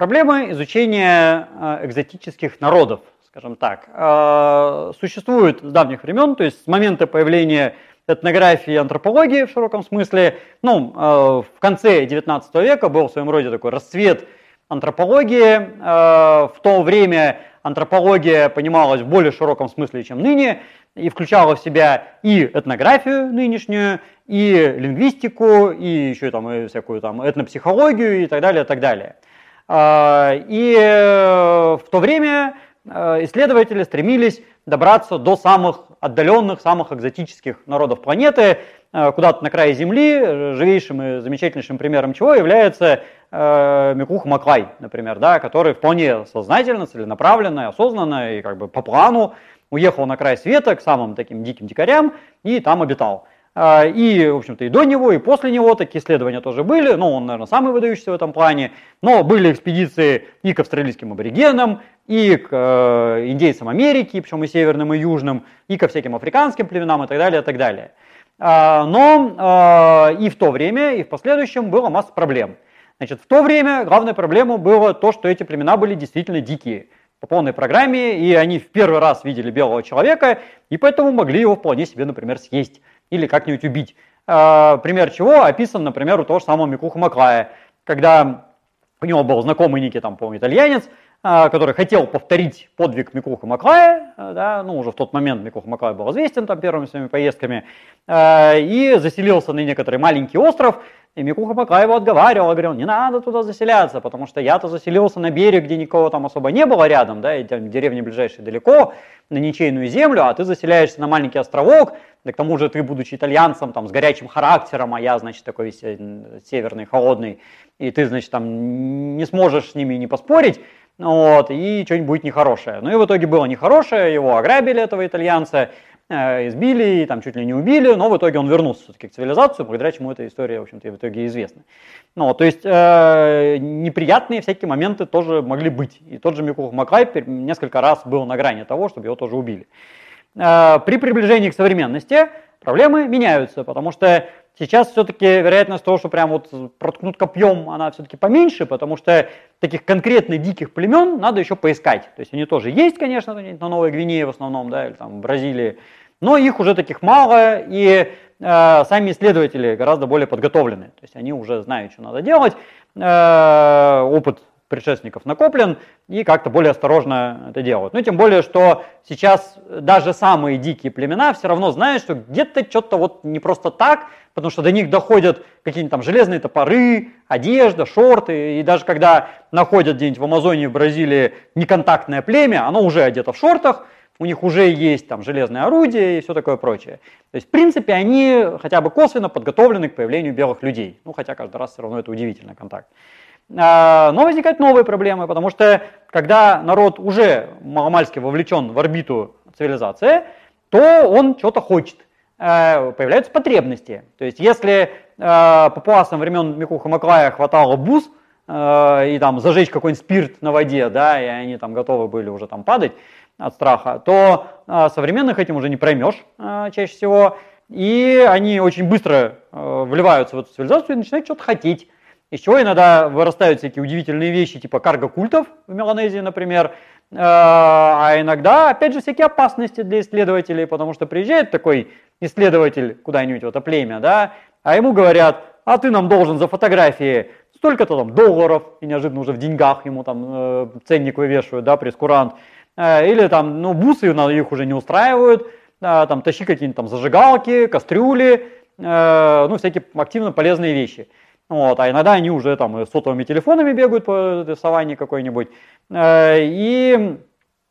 проблема изучения экзотических народов, скажем так, существует с давних времен, то есть с момента появления этнографии и антропологии в широком смысле. Ну, в конце XIX века был в своем роде такой расцвет антропологии. В то время антропология понималась в более широком смысле, чем ныне, и включала в себя и этнографию нынешнюю, и лингвистику, и еще там и всякую там этнопсихологию и так далее, и так далее. А, и э, в то время э, исследователи стремились добраться до самых отдаленных, самых экзотических народов планеты, э, куда-то на крае Земли, живейшим и замечательнейшим примером чего является Микух Маклай, например, да, который вполне сознательно, целенаправленно, осознанно и как бы по плану уехал на край света к самым таким диким дикарям и там обитал. А, и, в общем-то, и до него, и после него такие исследования тоже были. Ну, он, наверное, самый выдающийся в этом плане. Но были экспедиции и к австралийским аборигенам, и к э, индейцам Америки, причем и северным, и южным, и ко всяким африканским племенам и так далее, и так далее. А, но а, и в то время, и в последующем было масса проблем. Значит, в то время главной проблемой было то, что эти племена были действительно дикие по полной программе, и они в первый раз видели белого человека, и поэтому могли его вполне себе, например, съесть или как-нибудь убить. А, пример чего описан, например, у того же самого Микуха Маклая, когда у него был знакомый некий, там, помню, итальянец, а, который хотел повторить подвиг Микуха Маклая, а, да, ну, уже в тот момент Микуха Маклай был известен там первыми своими поездками, и заселился на некоторый маленький остров, и Микуха пока его отговаривал, говорил, не надо туда заселяться, потому что я-то заселился на берег, где никого там особо не было рядом, да, и там деревни ближайшие далеко, на ничейную землю, а ты заселяешься на маленький островок, да к тому же ты, будучи итальянцем, там, с горячим характером, а я, значит, такой весь э, северный, холодный, и ты, значит, там не сможешь с ними не поспорить, вот, и что-нибудь будет нехорошее. Ну и в итоге было нехорошее, его ограбили, этого итальянца, Э, избили, там чуть ли не убили, но в итоге он вернулся все-таки к цивилизации, благодаря чему эта история, в общем-то, в итоге известна. Ну, то есть э, неприятные всякие моменты тоже могли быть. И тот же Микух Маклай несколько раз был на грани того, чтобы его тоже убили. Э, при приближении к современности проблемы меняются, потому что сейчас все-таки вероятность того, что прям вот проткнут копьем, она все-таки поменьше, потому что таких конкретно диких племен надо еще поискать. То есть они тоже есть, конечно, на Новой Гвинее в основном, да, или там в Бразилии, но их уже таких мало, и э, сами исследователи гораздо более подготовлены. То есть они уже знают, что надо делать, э, опыт предшественников накоплен, и как-то более осторожно это делают. Ну, тем более, что сейчас даже самые дикие племена все равно знают, что где-то что-то вот не просто так, потому что до них доходят какие-нибудь там железные топоры, одежда, шорты, и даже когда находят где-нибудь в Амазонии, в Бразилии неконтактное племя, оно уже одето в шортах, у них уже есть там железное орудие и все такое прочее. То есть, в принципе, они хотя бы косвенно подготовлены к появлению белых людей. Ну, хотя каждый раз все равно это удивительный контакт. А, но возникают новые проблемы, потому что когда народ уже маломальски вовлечен в орбиту цивилизации, то он что-то хочет. А, появляются потребности. То есть, если а, папуасам времен Микуха Маклая хватало буз, и там зажечь какой-нибудь спирт на воде, да, и они там готовы были уже там падать, от страха, то современных этим уже не проймешь чаще всего. И они очень быстро вливаются в эту цивилизацию и начинают что-то хотеть. Из чего иногда вырастают всякие удивительные вещи, типа карго-культов в Меланезии, например. А иногда, опять же, всякие опасности для исследователей, потому что приезжает такой исследователь куда-нибудь в это племя, да, а ему говорят, а ты нам должен за фотографии столько-то там долларов, и неожиданно уже в деньгах ему там э, ценник вывешивают, да, прескурант. Э, или там, ну, бусы их уже не устраивают, там, тащи какие-нибудь там зажигалки, кастрюли, э, ну, всякие активно полезные вещи. Вот, а иногда они уже там сотовыми телефонами бегают по саванне какой-нибудь. Э, и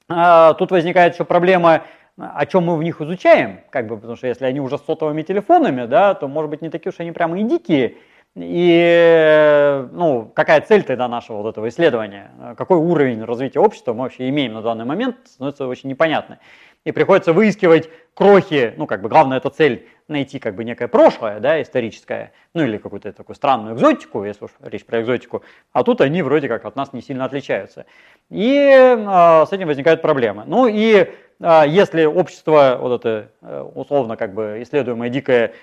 тут возникает еще проблема, о чем мы в них изучаем, как бы, потому что если они уже с сотовыми телефонами, да, то, может быть, не такие уж они прямо и дикие, и ну, какая цель тогда нашего вот этого исследования? Какой уровень развития общества мы вообще имеем на данный момент, становится очень непонятно. И приходится выискивать крохи, ну как бы главная эта цель найти как бы некое прошлое, да, историческое, ну или какую-то такую странную экзотику, если уж речь про экзотику, а тут они вроде как от нас не сильно отличаются. И э, с этим возникают проблемы. Ну и э, если общество, вот это э, условно как бы исследуемое дикое,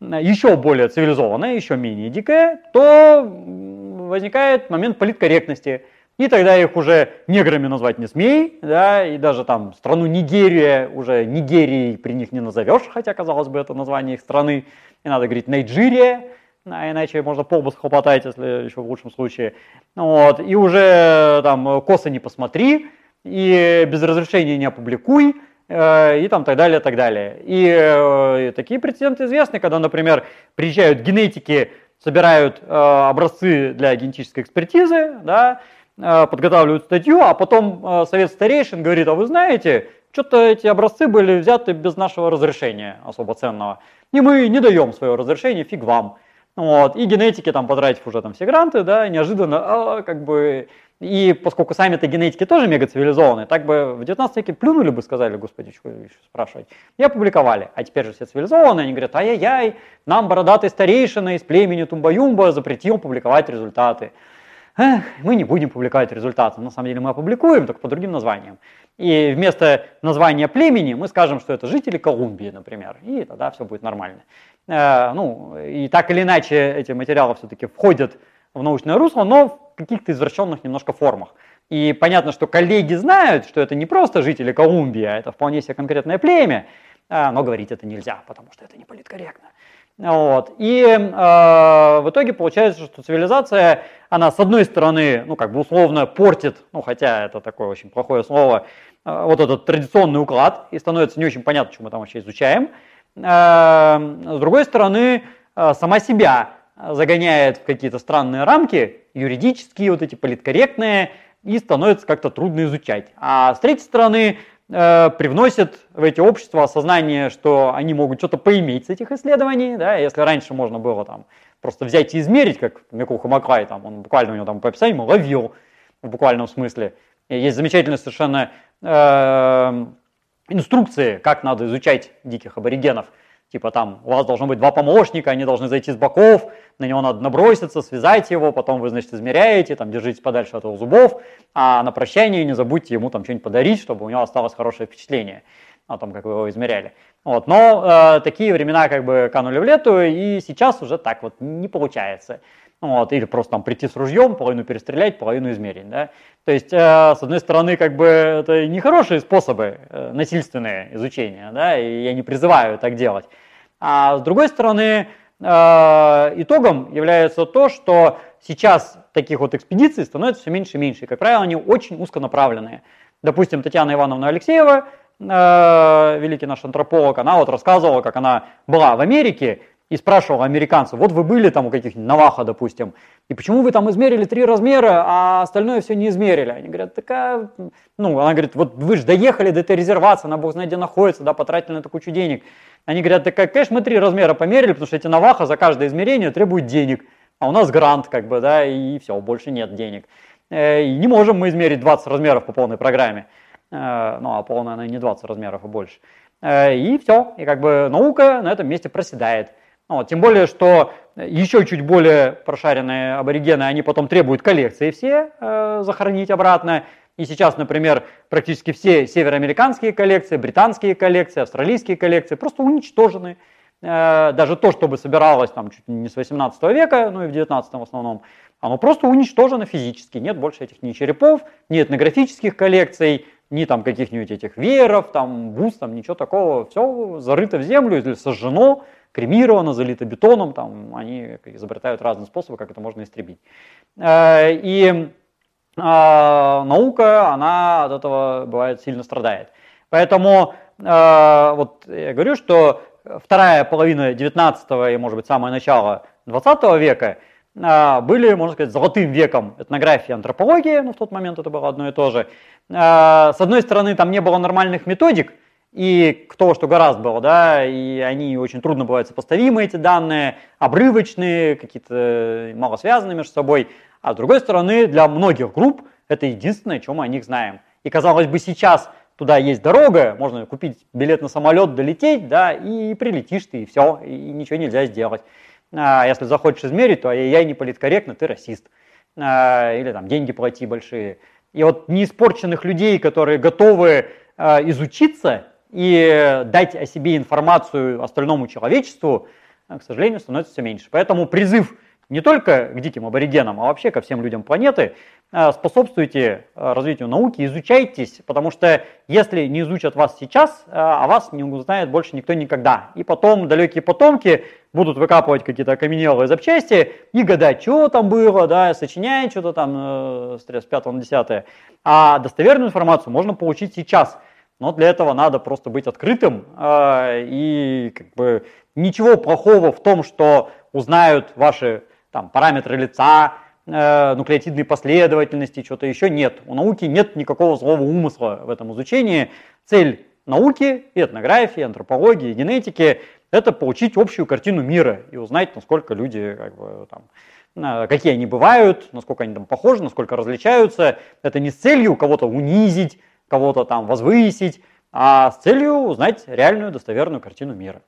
еще более цивилизованная, еще менее дикая, то возникает момент политкорректности. и тогда их уже неграми назвать не смей, да, и даже там страну Нигерия уже Нигерией при них не назовешь, хотя, казалось бы, это название их страны, и надо говорить Найджирия, а иначе можно полбус хлопотать, если еще в лучшем случае. Вот, и уже там косы не посмотри, и без разрешения не опубликуй, э, и там так далее, так далее. И, э, и такие прецеденты известны, когда, например, приезжают генетики, собирают э, образцы для генетической экспертизы, да, Э, подготавливают статью, а потом э, совет старейшин говорит, а вы знаете, что-то эти образцы были взяты без нашего разрешения особо ценного, и мы не даем свое разрешение, фиг вам. Вот. И генетики, там, потратив уже там все гранты, да, неожиданно, а, как бы, и поскольку сами-то генетики тоже мега цивилизованные, так бы в 19 веке плюнули бы, сказали, господи, что еще спрашивать. И опубликовали. А теперь же все цивилизованные, они говорят, ай-яй-яй, нам бородатый старейшина из племени Тумба-Юмба запретил публиковать результаты эх, мы не будем публиковать результаты. На самом деле мы опубликуем, только по другим названиям. И вместо названия племени мы скажем, что это жители Колумбии, например, и тогда все будет нормально. Э, ну, и так или иначе эти материалы все-таки входят в научное русло, но каких-то извращенных немножко формах. И понятно, что коллеги знают, что это не просто жители Колумбии, а это вполне себе конкретное племя, э, но говорить это нельзя, потому что это не политкорректно. Вот. И э, в итоге получается, что цивилизация, она с одной стороны, ну как бы условно портит, ну хотя это такое очень плохое слово, э, вот этот традиционный уклад, и становится не очень понятно, что мы там вообще изучаем. Э, с другой стороны, э, сама себя загоняет в какие-то странные рамки, юридические, вот эти политкорректные, и становится как-то трудно изучать. А с третьей стороны, Э, привносят в эти общества осознание, что они могут что-то поиметь с этих исследований, да, если раньше можно было там просто взять и измерить, как Микул Хамакрай, там, он буквально у него там по описанию ловил в буквальном смысле. Есть замечательные совершенно э, инструкции, как надо изучать диких аборигенов. Типа там у вас должно быть два помощника, они должны зайти с боков, на него надо наброситься, связать его, потом вы, значит, измеряете, там, держитесь подальше от его зубов, а на прощание не забудьте ему там что-нибудь подарить, чтобы у него осталось хорошее впечатление о том, как вы его измеряли. Вот. Но э, такие времена как бы канули в лету, и сейчас уже так вот не получается. Вот, или просто там прийти с ружьем, половину перестрелять, половину измерить. Да? То есть, э, с одной стороны, как бы это нехорошие способы э, насильственные изучения, да, и я не призываю так делать. А с другой стороны, э, итогом является то, что сейчас таких вот экспедиций становится все меньше и меньше. И, как правило, они очень узконаправленные. Допустим, Татьяна Ивановна Алексеева, э, великий наш антрополог, она вот рассказывала, как она была в Америке, и спрашивал американцев, вот вы были там у каких-нибудь Наваха, допустим, и почему вы там измерили три размера, а остальное все не измерили? Они говорят, такая, ну, она говорит, вот вы же доехали до этой резервации, она бог знает где находится, да, потратили на это кучу денег. Они говорят, так, конечно, мы три размера померили, потому что эти Наваха за каждое измерение требуют денег, а у нас грант, как бы, да, и все, больше нет денег. Э, и не можем мы измерить 20 размеров по полной программе. Э, ну, а полная она не 20 размеров, а больше. Э, и все, и как бы наука на этом месте проседает. Вот, тем более, что еще чуть более прошаренные аборигены, они потом требуют коллекции все э, захоронить обратно. И сейчас, например, практически все североамериканские коллекции, британские коллекции, австралийские коллекции просто уничтожены. Э, даже то, что бы собиралось там чуть не с 18 века, ну и в 19 в основном, оно просто уничтожено физически. Нет больше этих ни черепов, ни этнографических коллекций, ни там каких-нибудь этих вееров, там бус, там ничего такого. Все зарыто в землю или сожжено кремировано, залито бетоном, там они изобретают разные способы, как это можно истребить. Э, и а, наука, она от этого бывает сильно страдает. Поэтому э, вот я говорю, что вторая половина 19 и, может быть, самое начало 20 века э, были, можно сказать, золотым веком этнографии и антропологии, ну, в тот момент это было одно и то же. С одной стороны, там не было нормальных методик, и кто что гораздо было, да, и они очень трудно бывают сопоставимы, эти данные, обрывочные, какие-то мало связанные между собой. А с другой стороны, для многих групп это единственное, чем мы о них знаем. И казалось бы, сейчас туда есть дорога, можно купить билет на самолет, долететь, да, и прилетишь ты, и все, и ничего нельзя сделать. А если захочешь измерить, то я не политкорректно, ты расист. А, или там деньги плати большие. И вот неиспорченных людей, которые готовы а, изучиться, и дать о себе информацию остальному человечеству, к сожалению, становится все меньше. Поэтому призыв не только к диким аборигенам, а вообще ко всем людям планеты, э, способствуйте э, развитию науки, изучайтесь, потому что если не изучат вас сейчас, э, о вас не узнает больше никто никогда. И потом далекие потомки будут выкапывать какие-то окаменелые запчасти и гадать, что там было, да, сочинять что-то там с 5 на 10. А достоверную информацию можно получить сейчас. Но для этого надо просто быть открытым и как бы ничего плохого в том, что узнают ваши там, параметры лица, э, нуклеотидной последовательности, что-то еще нет. У науки нет никакого злого умысла в этом изучении. Цель науки, и этнографии, антропологии, генетики – это получить общую картину мира и узнать, насколько люди, как бы, там, э, какие они бывают, насколько они там похожи, насколько различаются. Это не с целью кого-то унизить, кого-то там возвысить, а с целью узнать реальную достоверную картину мира.